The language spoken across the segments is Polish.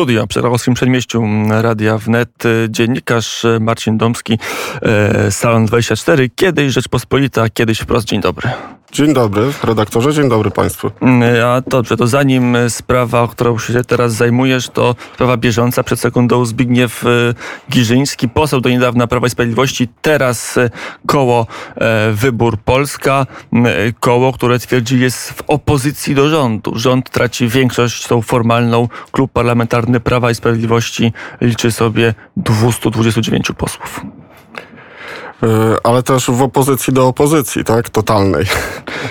studio przy Krakowskim Przedmieściu Radia Wnet dziennikarz Marcin Domski, Salon 24. Kiedyś Rzeczpospolita, kiedyś wprost. Dzień dobry. Dzień dobry, redaktorze, dzień dobry Państwu. A dobrze, to zanim sprawa, o którą się teraz zajmujesz, to sprawa bieżąca. Przed sekundą Zbigniew Giżyński, poseł do niedawna Prawa i Sprawiedliwości, teraz koło Wybór Polska, koło, które twierdzi jest w opozycji do rządu. Rząd traci większość tą formalną. Klub Parlamentarny Prawa i Sprawiedliwości liczy sobie 229 posłów. E, ale też w opozycji do opozycji, tak? Totalnej.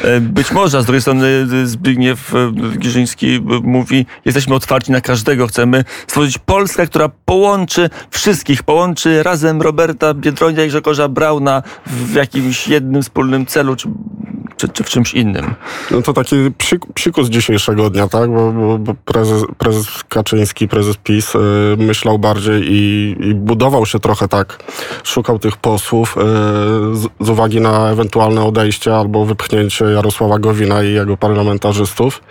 E, być może, a z drugiej strony Zbigniew Giżyński mówi, jesteśmy otwarci na każdego, chcemy stworzyć Polskę, która połączy wszystkich, połączy razem Roberta Biedronia i Grzegorza Brauna w jakimś jednym wspólnym celu, czy czy, czy w czymś innym. No to taki psikus dzisiejszego dnia, tak? Bo, bo, bo prezes, prezes, Kaczyński, prezes PiS y, myślał bardziej i, i, budował się trochę tak, szukał tych posłów y, z, z, uwagi na ewentualne odejście albo wypchnięcie Jarosława Gowina i jego parlamentarzystów.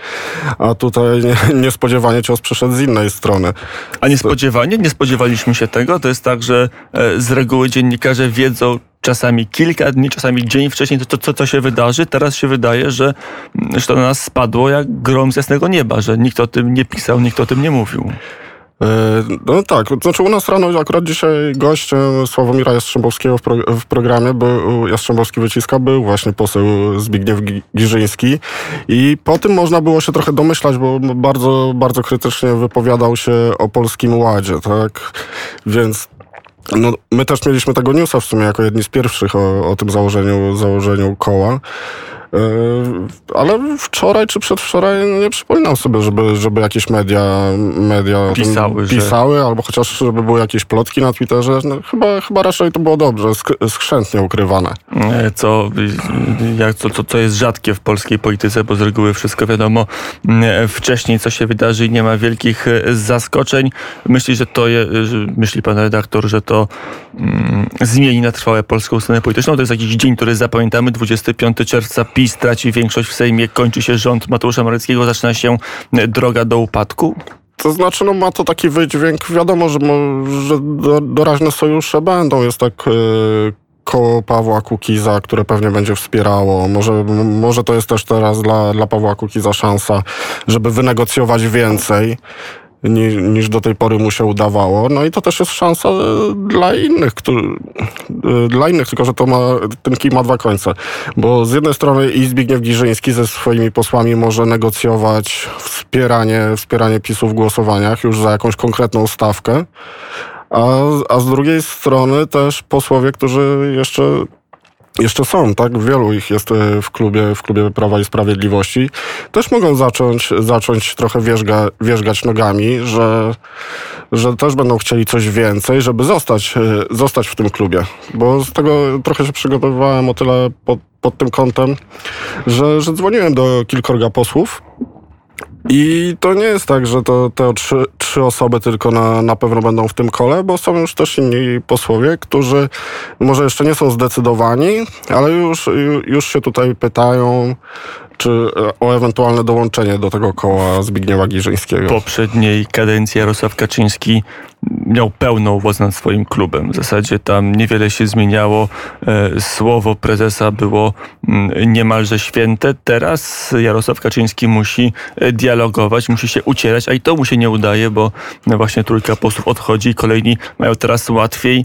A tutaj nie, niespodziewanie cios przyszedł z innej strony. A niespodziewanie? Nie spodziewaliśmy się tego. To jest tak, że e, z reguły dziennikarze wiedzą, czasami kilka dni, czasami dzień wcześniej, to co, co się wydarzy. Teraz się wydaje, że, że to na nas spadło jak grom z jasnego nieba, że nikt o tym nie pisał, nikt o tym nie mówił. E, no tak, znaczy u nas rano akurat dzisiaj gościem Sławomira Jastrzębowskiego w, pro, w programie był Jastrzębowski Wyciska, był właśnie poseł Zbigniew Giżyński i po tym można było się trochę domyślać, bo bardzo, bardzo krytycznie wypowiadał się o Polskim Ładzie, tak? Więc no, my też mieliśmy tego newsa w sumie jako jedni z pierwszych o, o tym założeniu, założeniu koła. E, ale wczoraj czy przedwczoraj nie przypominam sobie, żeby, żeby jakieś media, media pisały, pisały że... albo chociaż żeby były jakieś plotki na Twitterze. No, chyba, chyba raczej to było dobrze, skrzętnie ukrywane. E, co, jak, co, co, co jest rzadkie w polskiej polityce, bo z reguły wszystko wiadomo wcześniej, co się wydarzy i nie ma wielkich zaskoczeń. Myśli, że to je, myśli pan redaktor, że to mm, zmieni na trwałe polską scenę polityczną. To jest jakiś dzień, który zapamiętamy, 25 czerwca PiS traci większość w Sejmie, kończy się rząd Mateusza Moreckiego, zaczyna się e, droga do upadku? To znaczy, no ma to taki wydźwięk, wiadomo, że, że doraźne sojusze będą, jest tak... Yy koło Pawła Kukiza, które pewnie będzie wspierało. Może, może to jest też teraz dla, dla Pawła Kukiza szansa, żeby wynegocjować więcej niż, niż do tej pory mu się udawało. No i to też jest szansa e, dla innych, który, e, dla innych, tylko że to ma, ten kij ma dwa końce. Bo z jednej strony i Zbigniew Giżyński ze swoimi posłami może negocjować wspieranie, wspieranie PiSu w głosowaniach już za jakąś konkretną stawkę, a, a z drugiej strony też posłowie, którzy jeszcze jeszcze są, tak? Wielu ich jest e, w klubie, w klubie Prawa i Sprawiedliwości. Też mogą zacząć, zacząć trochę wierzga, wierzgać nogami, że, że też będą chcieli coś więcej, żeby zostać, e, zostać w tym klubie. Bo z tego trochę się przygotowywałem o tyle pod, pod tym kątem, że, że dzwoniłem do kilkorga posłów i to nie jest tak, że to te trzy, trzy osoby tylko na, na pewno będą w tym kole, bo są już też inni posłowie, którzy może jeszcze nie są zdecydowani, ale już, już się tutaj pytają, czy e, o ewentualne dołączenie do tego koła Zbigniewa Giżyńskiego. W poprzedniej kadencji Jarosław Kaczyński miał pełną władzę nad swoim klubem. W zasadzie tam niewiele się zmieniało. E, słowo prezesa było mm, niemalże święte. Teraz Jarosław Kaczyński musi e, dialogować, musi się ucierać, a i to mu się nie udaje, bo właśnie trójka posłów odchodzi, kolejni mają teraz łatwiej.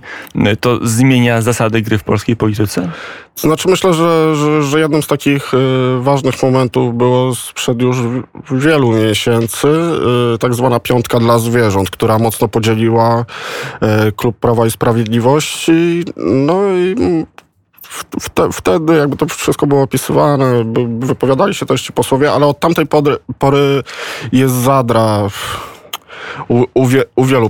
To zmienia zasady gry w polskiej polityce? Znaczy myślę, że, że, że jednym z takich ważnych momentów było sprzed już wielu miesięcy y, tak zwana piątka dla zwierząt, która mocno podzieliła y, Klub Prawa i Sprawiedliwości. No i wtedy jakby to wszystko było opisywane, wypowiadali się też ci posłowie, ale od tamtej pory jest zadra u, u, wie, u wielu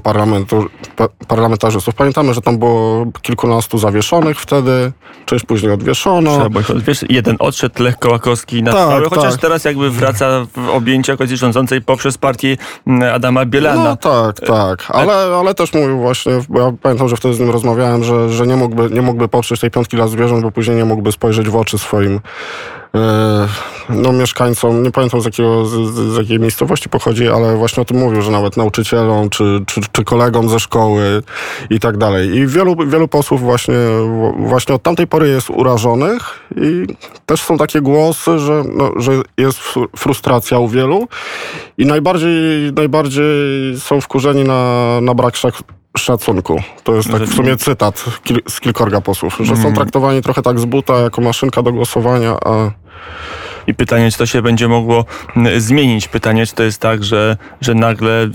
parlamentarzystów. Pamiętamy, że tam było kilkunastu zawieszonych wtedy, część później odwieszono. Wiesz, jeden odszedł, Lech Kołakowski na tak, trwałe, chociaż tak. teraz jakby wraca w objęcia koalicji rządzącej poprzez partię mm, Adama Bielana. No tak, tak, ale, ale też mówił właśnie, bo ja pamiętam, że wtedy z nim rozmawiałem, że, że nie, mógłby, nie mógłby poprzeć tej piątki dla zwierząt, bo później nie mógłby spojrzeć w oczy swoim no, mieszkańcom, nie pamiętam z, jakiego, z, z, jakiej miejscowości pochodzi, ale właśnie o tym mówił, że nawet nauczycielom czy, czy, czy kolegom ze szkoły i tak dalej. I wielu, wielu posłów właśnie, właśnie od tamtej pory jest urażonych i też są takie głosy, że, no, że jest frustracja u wielu i najbardziej, najbardziej są wkurzeni na, na brak szacunku. To jest tak w sumie cytat z kilkorga posłów, że są mhm. traktowani trochę tak z buta jako maszynka do głosowania, a i pytanie, czy to się będzie mogło zmienić. Pytanie, czy to jest tak, że, że nagle y,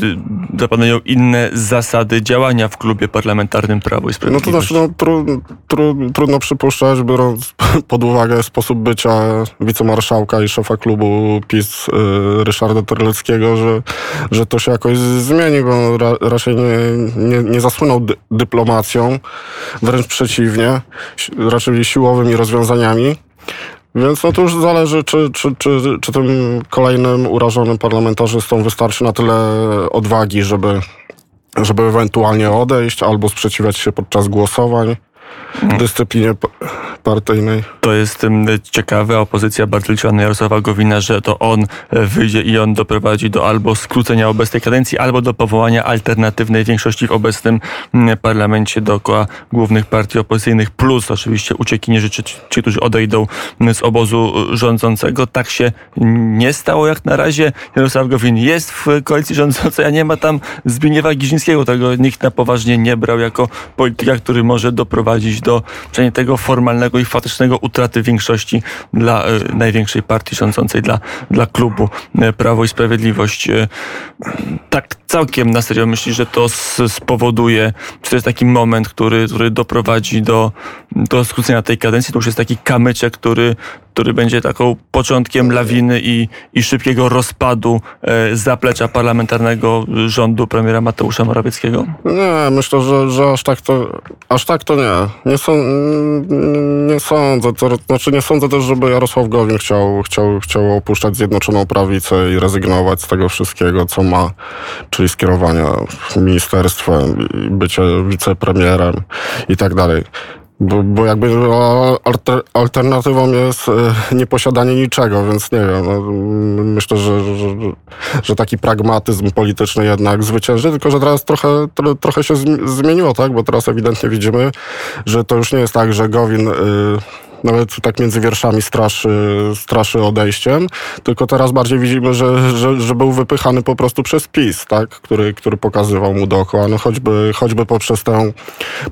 zapanują inne zasady działania w klubie parlamentarnym Prawo i Sprawiedliwość. No to znaczy, no, tru, tru, trudno przypuszczać, biorąc pod uwagę sposób bycia wicemarszałka i szefa klubu PiS y, Ryszarda Terleckiego, że, że to się jakoś zmieni, bo ra, raczej nie, nie, nie zasłynął dy, dyplomacją, wręcz przeciwnie, raczej siłowymi rozwiązaniami. Więc no to już zależy, czy, czy, czy, czy tym kolejnym urażonym parlamentarzystom wystarczy na tyle odwagi, żeby, żeby ewentualnie odejść albo sprzeciwiać się podczas głosowań dyscyplinie partyjnej. To jest ciekawe. Opozycja bardzo liczyła na Jarosława Gowina, że to on e, wyjdzie i on doprowadzi do albo skrócenia obecnej kadencji, albo do powołania alternatywnej większości w obecnym parlamencie dookoła głównych partii opozycyjnych, plus oczywiście uciekinierzy, czy ci, którzy odejdą z obozu rządzącego. Tak się nie stało jak na razie. Jarosław Gowin jest w koalicji rządzącej, a nie ma tam Zbigniewa Giżyńskiego. Tego nikt na poważnie nie brał jako polityka, który może doprowadzić do przynajmniej tego formalnego i faktycznego utraty większości dla e, największej partii rządzącej, dla, dla klubu e, Prawo i Sprawiedliwość. E, tak całkiem na serio myśli, że to spowoduje, czy to jest taki moment, który, który doprowadzi do, do skrócenia tej kadencji, to już jest taki kamyczek, który, który będzie taką początkiem lawiny i, i szybkiego rozpadu e, zaplecza parlamentarnego rządu premiera Mateusza Morawieckiego? Nie, myślę, że, że aż tak to aż tak to nie. Nie, są, nie sądzę. To, znaczy nie sądzę też, żeby Jarosław Gowin chciał, chciał, chciał opuszczać Zjednoczoną Prawicę i rezygnować z tego wszystkiego, co ma, czyli skierowania ministerstwem, bycie wicepremierem i tak dalej. Bo, bo jakby alter, alternatywą jest e, nieposiadanie niczego, więc nie wiem. No, myślę, że, że, że, taki pragmatyzm polityczny jednak zwycięży, tylko że teraz trochę, trochę się zmieniło, tak? Bo teraz ewidentnie widzimy, że to już nie jest tak, że Gowin. Nawet tak między wierszami straszy, straszy odejściem, tylko teraz bardziej widzimy, że, że, że był wypychany po prostu przez PiS, tak? który, który pokazywał mu dookoła, no choćby, choćby poprzez, tę,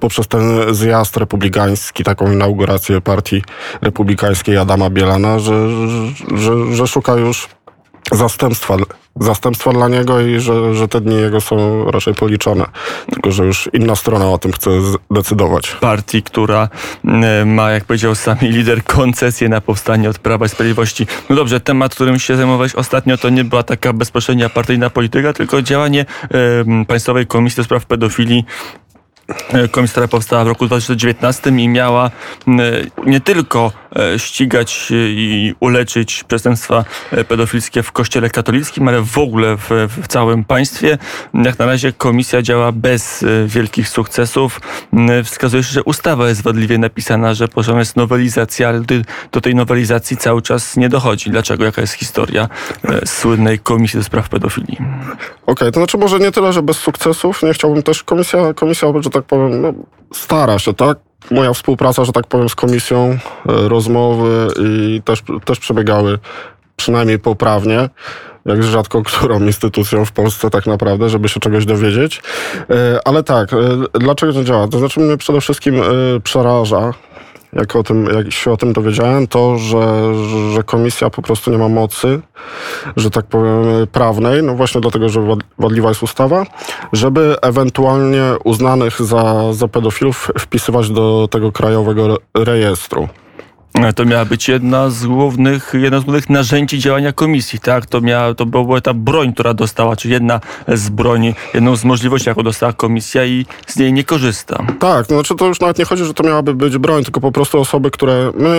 poprzez ten zjazd republikański, taką inaugurację partii republikańskiej Adama Bielana, że, że, że szuka już zastępstwa, zastępstwa dla niego i że, że te dni jego są raczej policzone. Tylko, że już inna strona o tym chce decydować. Partii, która e, ma, jak powiedział sami lider, koncesję na powstanie od Prawa i Sprawiedliwości. No dobrze, temat, którym się zajmowałeś ostatnio, to nie była taka bezpośrednia partyjna polityka, tylko działanie e, Państwowej Komisji do Spraw Pedofilii komisja, która powstała w roku 2019 i miała nie tylko e, ścigać i uleczyć przestępstwa e, pedofilskie w kościele katolickim, ale w ogóle w, w całym państwie. Jak na razie komisja działa bez wielkich sukcesów. Wskazuje się, że ustawa jest wadliwie napisana, że potrzebna jest nowelizacja, ale do tej nowelizacji cały czas nie dochodzi. Dlaczego? Jaka jest historia słynnej Komisji do Spraw Pedofilii? Okej, okay, to znaczy może nie tyle, że bez sukcesów. Nie chciałbym też, komisja, komisja że tak powiem, no, stara się, tak? Moja współpraca, że tak powiem, z komisją, e, rozmowy i też, też przebiegały przynajmniej poprawnie jak rzadko którą instytucją w Polsce tak naprawdę, żeby się czegoś dowiedzieć. E, ale tak, e, dlaczego to działa? To znaczy mnie przede wszystkim przeraża jak, o tym, jak się o tym dowiedziałem, to, że, że komisja po prostu nie ma mocy, że tak powiem, prawnej, no właśnie dlatego, że wadliwa jest ustawa, żeby ewentualnie uznanych za, za pedofilów wpisywać do tego krajowego rejestru. To miała być jedna z głównych, jedno z głównych narzędzi działania komisji, tak? To, miała, to była ta broń, która dostała, czy jedna z broni, jedną z możliwości, jaką dostała komisja i z niej nie korzysta. Tak, no znaczy to już nawet nie chodzi, że to miałaby być broń, tylko po prostu osoby, które my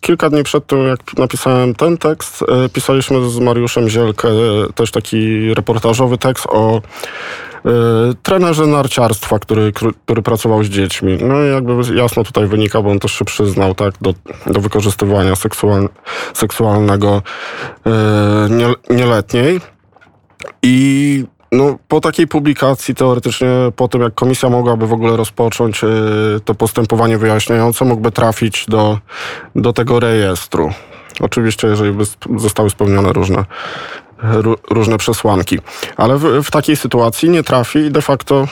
kilka dni przed tym, jak napisałem ten tekst, e, pisaliśmy z Mariuszem Zielkę też taki reportażowy tekst o trenerzy narciarstwa, który, który pracował z dziećmi. No i jakby jasno tutaj wynika, bo on też się przyznał tak, do, do wykorzystywania seksual, seksualnego nieletniej. I no, po takiej publikacji teoretycznie, po tym jak komisja mogłaby w ogóle rozpocząć y, to postępowanie wyjaśniające, mógłby trafić do, do tego rejestru. Oczywiście, jeżeli by zostały spełnione różne, różne przesłanki. Ale w, w takiej sytuacji nie trafi i de facto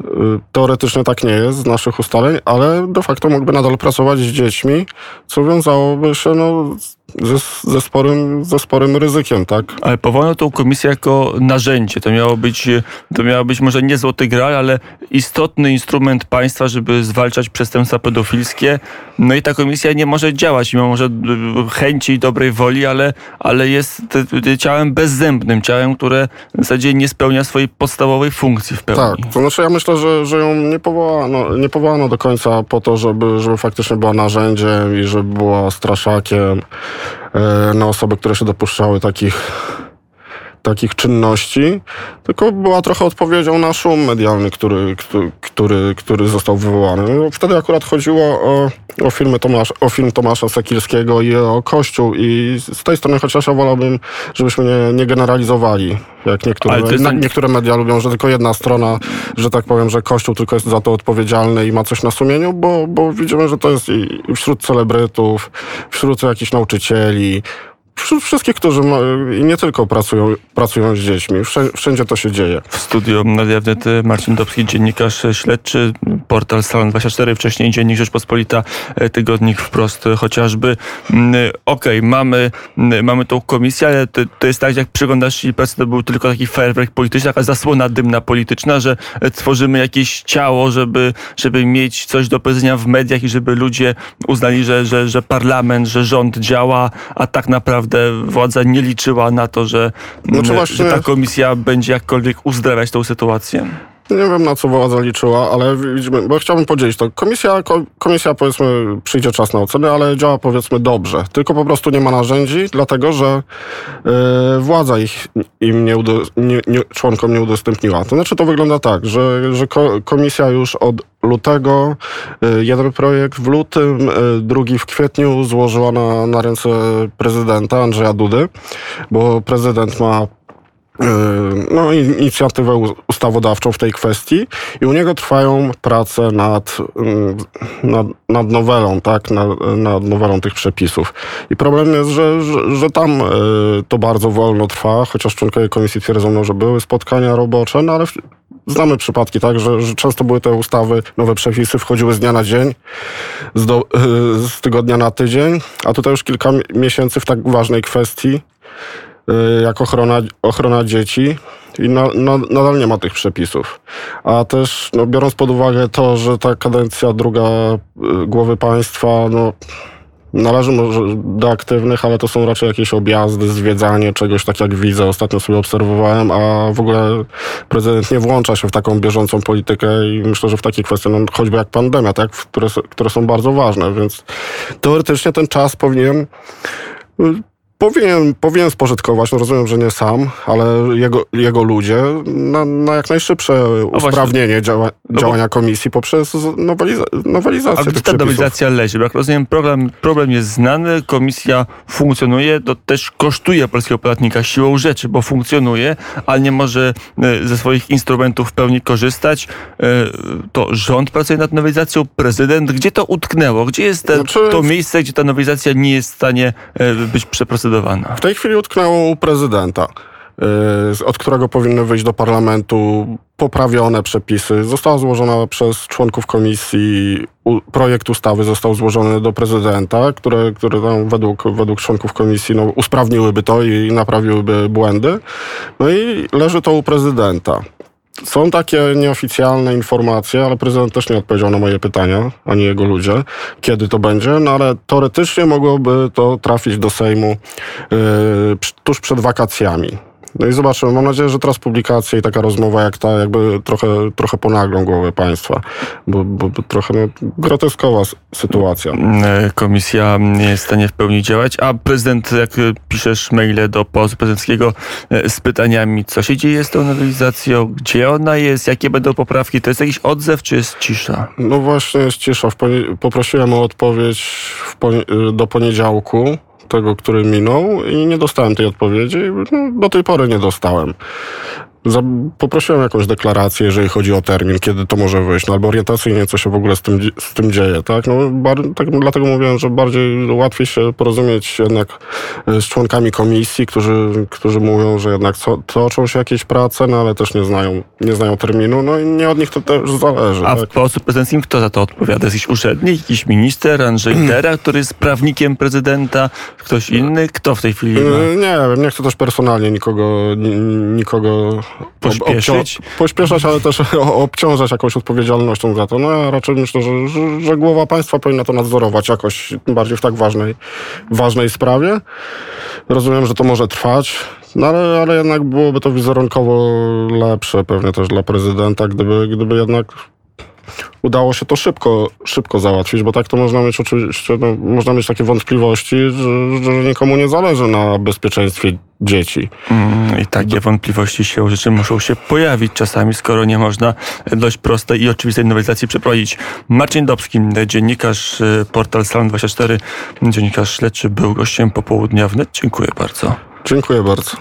y, teoretycznie tak nie jest z naszych ustaleń, ale de facto mógłby nadal pracować z dziećmi, co wiązałoby się no, ze, ze, sporym, ze sporym ryzykiem, tak? Ale powołano tą komisję jako narzędzie. To miało być, to miało być może nie złoty gral, ale istotny instrument państwa, żeby zwalczać przestępstwa pedofilskie. No i ta komisja nie może działać, mimo może chęci i dobrej woli, ale, ale jest ciałem bezzębnym, ciałem, które w zasadzie nie spełnia swojej podstawowej funkcji w pełni. Tak, to znaczy ja myślę, że, że ją nie powołano, nie powołano do końca po to, żeby, żeby faktycznie była narzędziem i żeby była straszakiem na osoby, które się dopuszczały takich, takich czynności, tylko była trochę odpowiedzią na szum medialny, który, który, który został wywołany. No, wtedy akurat chodziło o, o, filmy Tomasz, o film Tomasza Sekilskiego i o Kościół i z tej strony chociaż ja wolałbym, żebyśmy nie, nie generalizowali, jak niektóre, niektóre media lubią, że tylko jedna strona, że tak powiem, że Kościół tylko jest za to odpowiedzialny i ma coś na sumieniu, bo, bo widzimy, że to jest i wśród celebrytów, wśród jakichś nauczycieli, wszystkich, którzy ma, nie tylko pracują, pracują z dziećmi. Wszędzie to się dzieje. W studiu Radia Wnet Marcin Dobski, dziennikarz śledczy, portal Salon24, wcześniej Dziennik Rzeczpospolita, e, Tygodnik Wprost chociażby. Mm, okej, okay, mamy, mm, mamy tą komisję, ale to, to, jest tak, jak przyglądasz i pracy, to był tylko taki fajerwerk polityczny, taka zasłona dymna polityczna, że tworzymy jakieś ciało, żeby, żeby mieć coś do powiedzenia w mediach i żeby ludzie uznali, że, że, że parlament, że rząd działa, a tak naprawdę naprawdę władza nie liczyła na to, że, znaczy właśnie... że ta komisja będzie jakkolwiek uzdrawiać tą sytuację? Nie wiem, na co władza liczyła, ale widzimy, bo chciałbym podzielić to. Komisja, komisja powiedzmy, przyjdzie czas na ocenę, ale działa powiedzmy dobrze. Tylko po prostu nie ma narzędzi, dlatego że yy, władza ich im nie, nie, nie, członkom nie udostępniła. To znaczy to wygląda tak, że, że komisja już od lutego, yy, jeden projekt w lutym, yy, drugi w kwietniu złożyła na, na ręce prezydenta Andrzeja Dudy, bo prezydent ma E, no, inicjatywę ustawodawczą w tej kwestii. I u niego trwają prace nad, mm, nad, nad nowelą, tak, nad, nad, nowelą tych przepisów. I problem jest, że, że, że, tam e, to bardzo wolno trwa, chociaż członkowie komisji twierdzą, no, że były spotkania robocze, no ale znamy przypadki, tak, że, że często były te ustawy, nowe przepisy wchodziły z dnia na dzień, z, do, e, z tygodnia na tydzień, a tutaj już kilka miesięcy w tak ważnej kwestii jak ochrona, ochrona dzieci i na, na, nadal nie ma tych przepisów. A też no, biorąc pod uwagę to, że ta kadencja druga y, głowy państwa, no należy może do aktywnych, ale to są raczej jakieś objazdy, zwiedzanie czegoś, tak jak widzę, ostatnio sobie obserwowałem, a w ogóle prezydent nie włącza się w taką bieżącą politykę i myślę, że w takie kwestie, no, choćby jak pandemia, tak, które, które są bardzo ważne, więc teoretycznie ten czas powinien y, Powinien, powinien spożytkować, no rozumiem, że nie sam, ale jego, jego ludzie na, na jak najszybsze no usprawnienie działa, no działania komisji poprzez noweliza, nowelizację A tych ta nowelizacja leży? Bo jak rozumiem, problem, problem jest znany, komisja funkcjonuje, to też kosztuje polskiego podatnika siłą rzeczy, bo funkcjonuje, ale nie może e, ze swoich instrumentów w pełni korzystać. E, to rząd pracuje nad nowelizacją, prezydent. Gdzie to utknęło? Gdzie jest te, znaczy... to miejsce, gdzie ta nowelizacja nie jest w stanie e, być przeprocedowana? W tej chwili utknęło u prezydenta, y, od którego powinny wyjść do parlamentu poprawione przepisy. Została złożona przez członków komisji, projekt ustawy został złożony do prezydenta, które, które tam według, według członków komisji no, usprawniłyby to i naprawiłyby błędy. No i leży to u prezydenta. Są takie nieoficjalne informacje, ale prezydent też nie odpowiedział na moje pytania, ani jego ludzie, kiedy to będzie, no ale teoretycznie mogłoby to trafić do Sejmu yy, tuż przed wakacjami. No i zobaczymy. Mam nadzieję, że teraz publikacja i taka rozmowa jak ta jakby trochę, trochę ponaglą głowę państwa, bo, bo, bo trochę no, groteskowa sytuacja. E, Komisja nie jest w stanie w pełni działać, a prezydent, jak piszesz maile do Pałacu Prezydenckiego e, z pytaniami, co się dzieje z tą nowelizacją, gdzie ona jest, jakie będą poprawki, to jest jakiś odzew, czy jest cisza? No właśnie jest cisza. Poprosiłem o odpowiedź do poniedziałku, tego, który minął i nie dostałem tej odpowiedzi. No, do tej pory nie dostałem. Za- poprosiłem jakąś deklarację, jeżeli chodzi o termin, kiedy to może wyjść, no albo orientacyjnie, co się w ogóle z tym, z tym dzieje, tak? No, bar- tak dlatego mówiłem, że bardziej łatwiej się porozumieć jednak y, z członkami komisji, którzy, którzy mówią, że jednak co, toczą się jakieś prace, no ale też nie znają, nie znają terminu, no i nie od nich to też zależy. A w tak? Pałacu Prezydenckim kto za to odpowiada? Jakiś urzędnik, jakiś minister, Andrzej Dera, który jest prawnikiem prezydenta, ktoś inny? Kto w tej chwili ma? Nie wiem, nie chcę też personalnie nikogo, ni- nikogo Pośpieszyć? pośpieszać, ale też obciążać jakąś odpowiedzialnością za to. No ja raczej myślę, że, że, że głowa państwa powinna to nadzorować jakoś bardziej w tak ważnej, ważnej sprawie. Rozumiem, że to może trwać. No ale, ale jednak byłoby to wizerunkowo lepsze pewnie też dla prezydenta, gdyby, gdyby jednak udało się to szybko, szybko załatwić, bo tak to można mieć oczywiście, no, można mieć takie wątpliwości, że, że nikomu nie zależy na bezpieczeństwie dzieci. Mm, I takie wątpliwości się rzeczy muszą się pojawić czasami, skoro nie można dość prostej i oczywistej nowelizacji przeprowadzić. Marcin Dobski, dziennikarz, y, portal Salon24, dziennikarz śledczy, był gościem popołudnia wnet. Dziękuję bardzo. Dziękuję bardzo.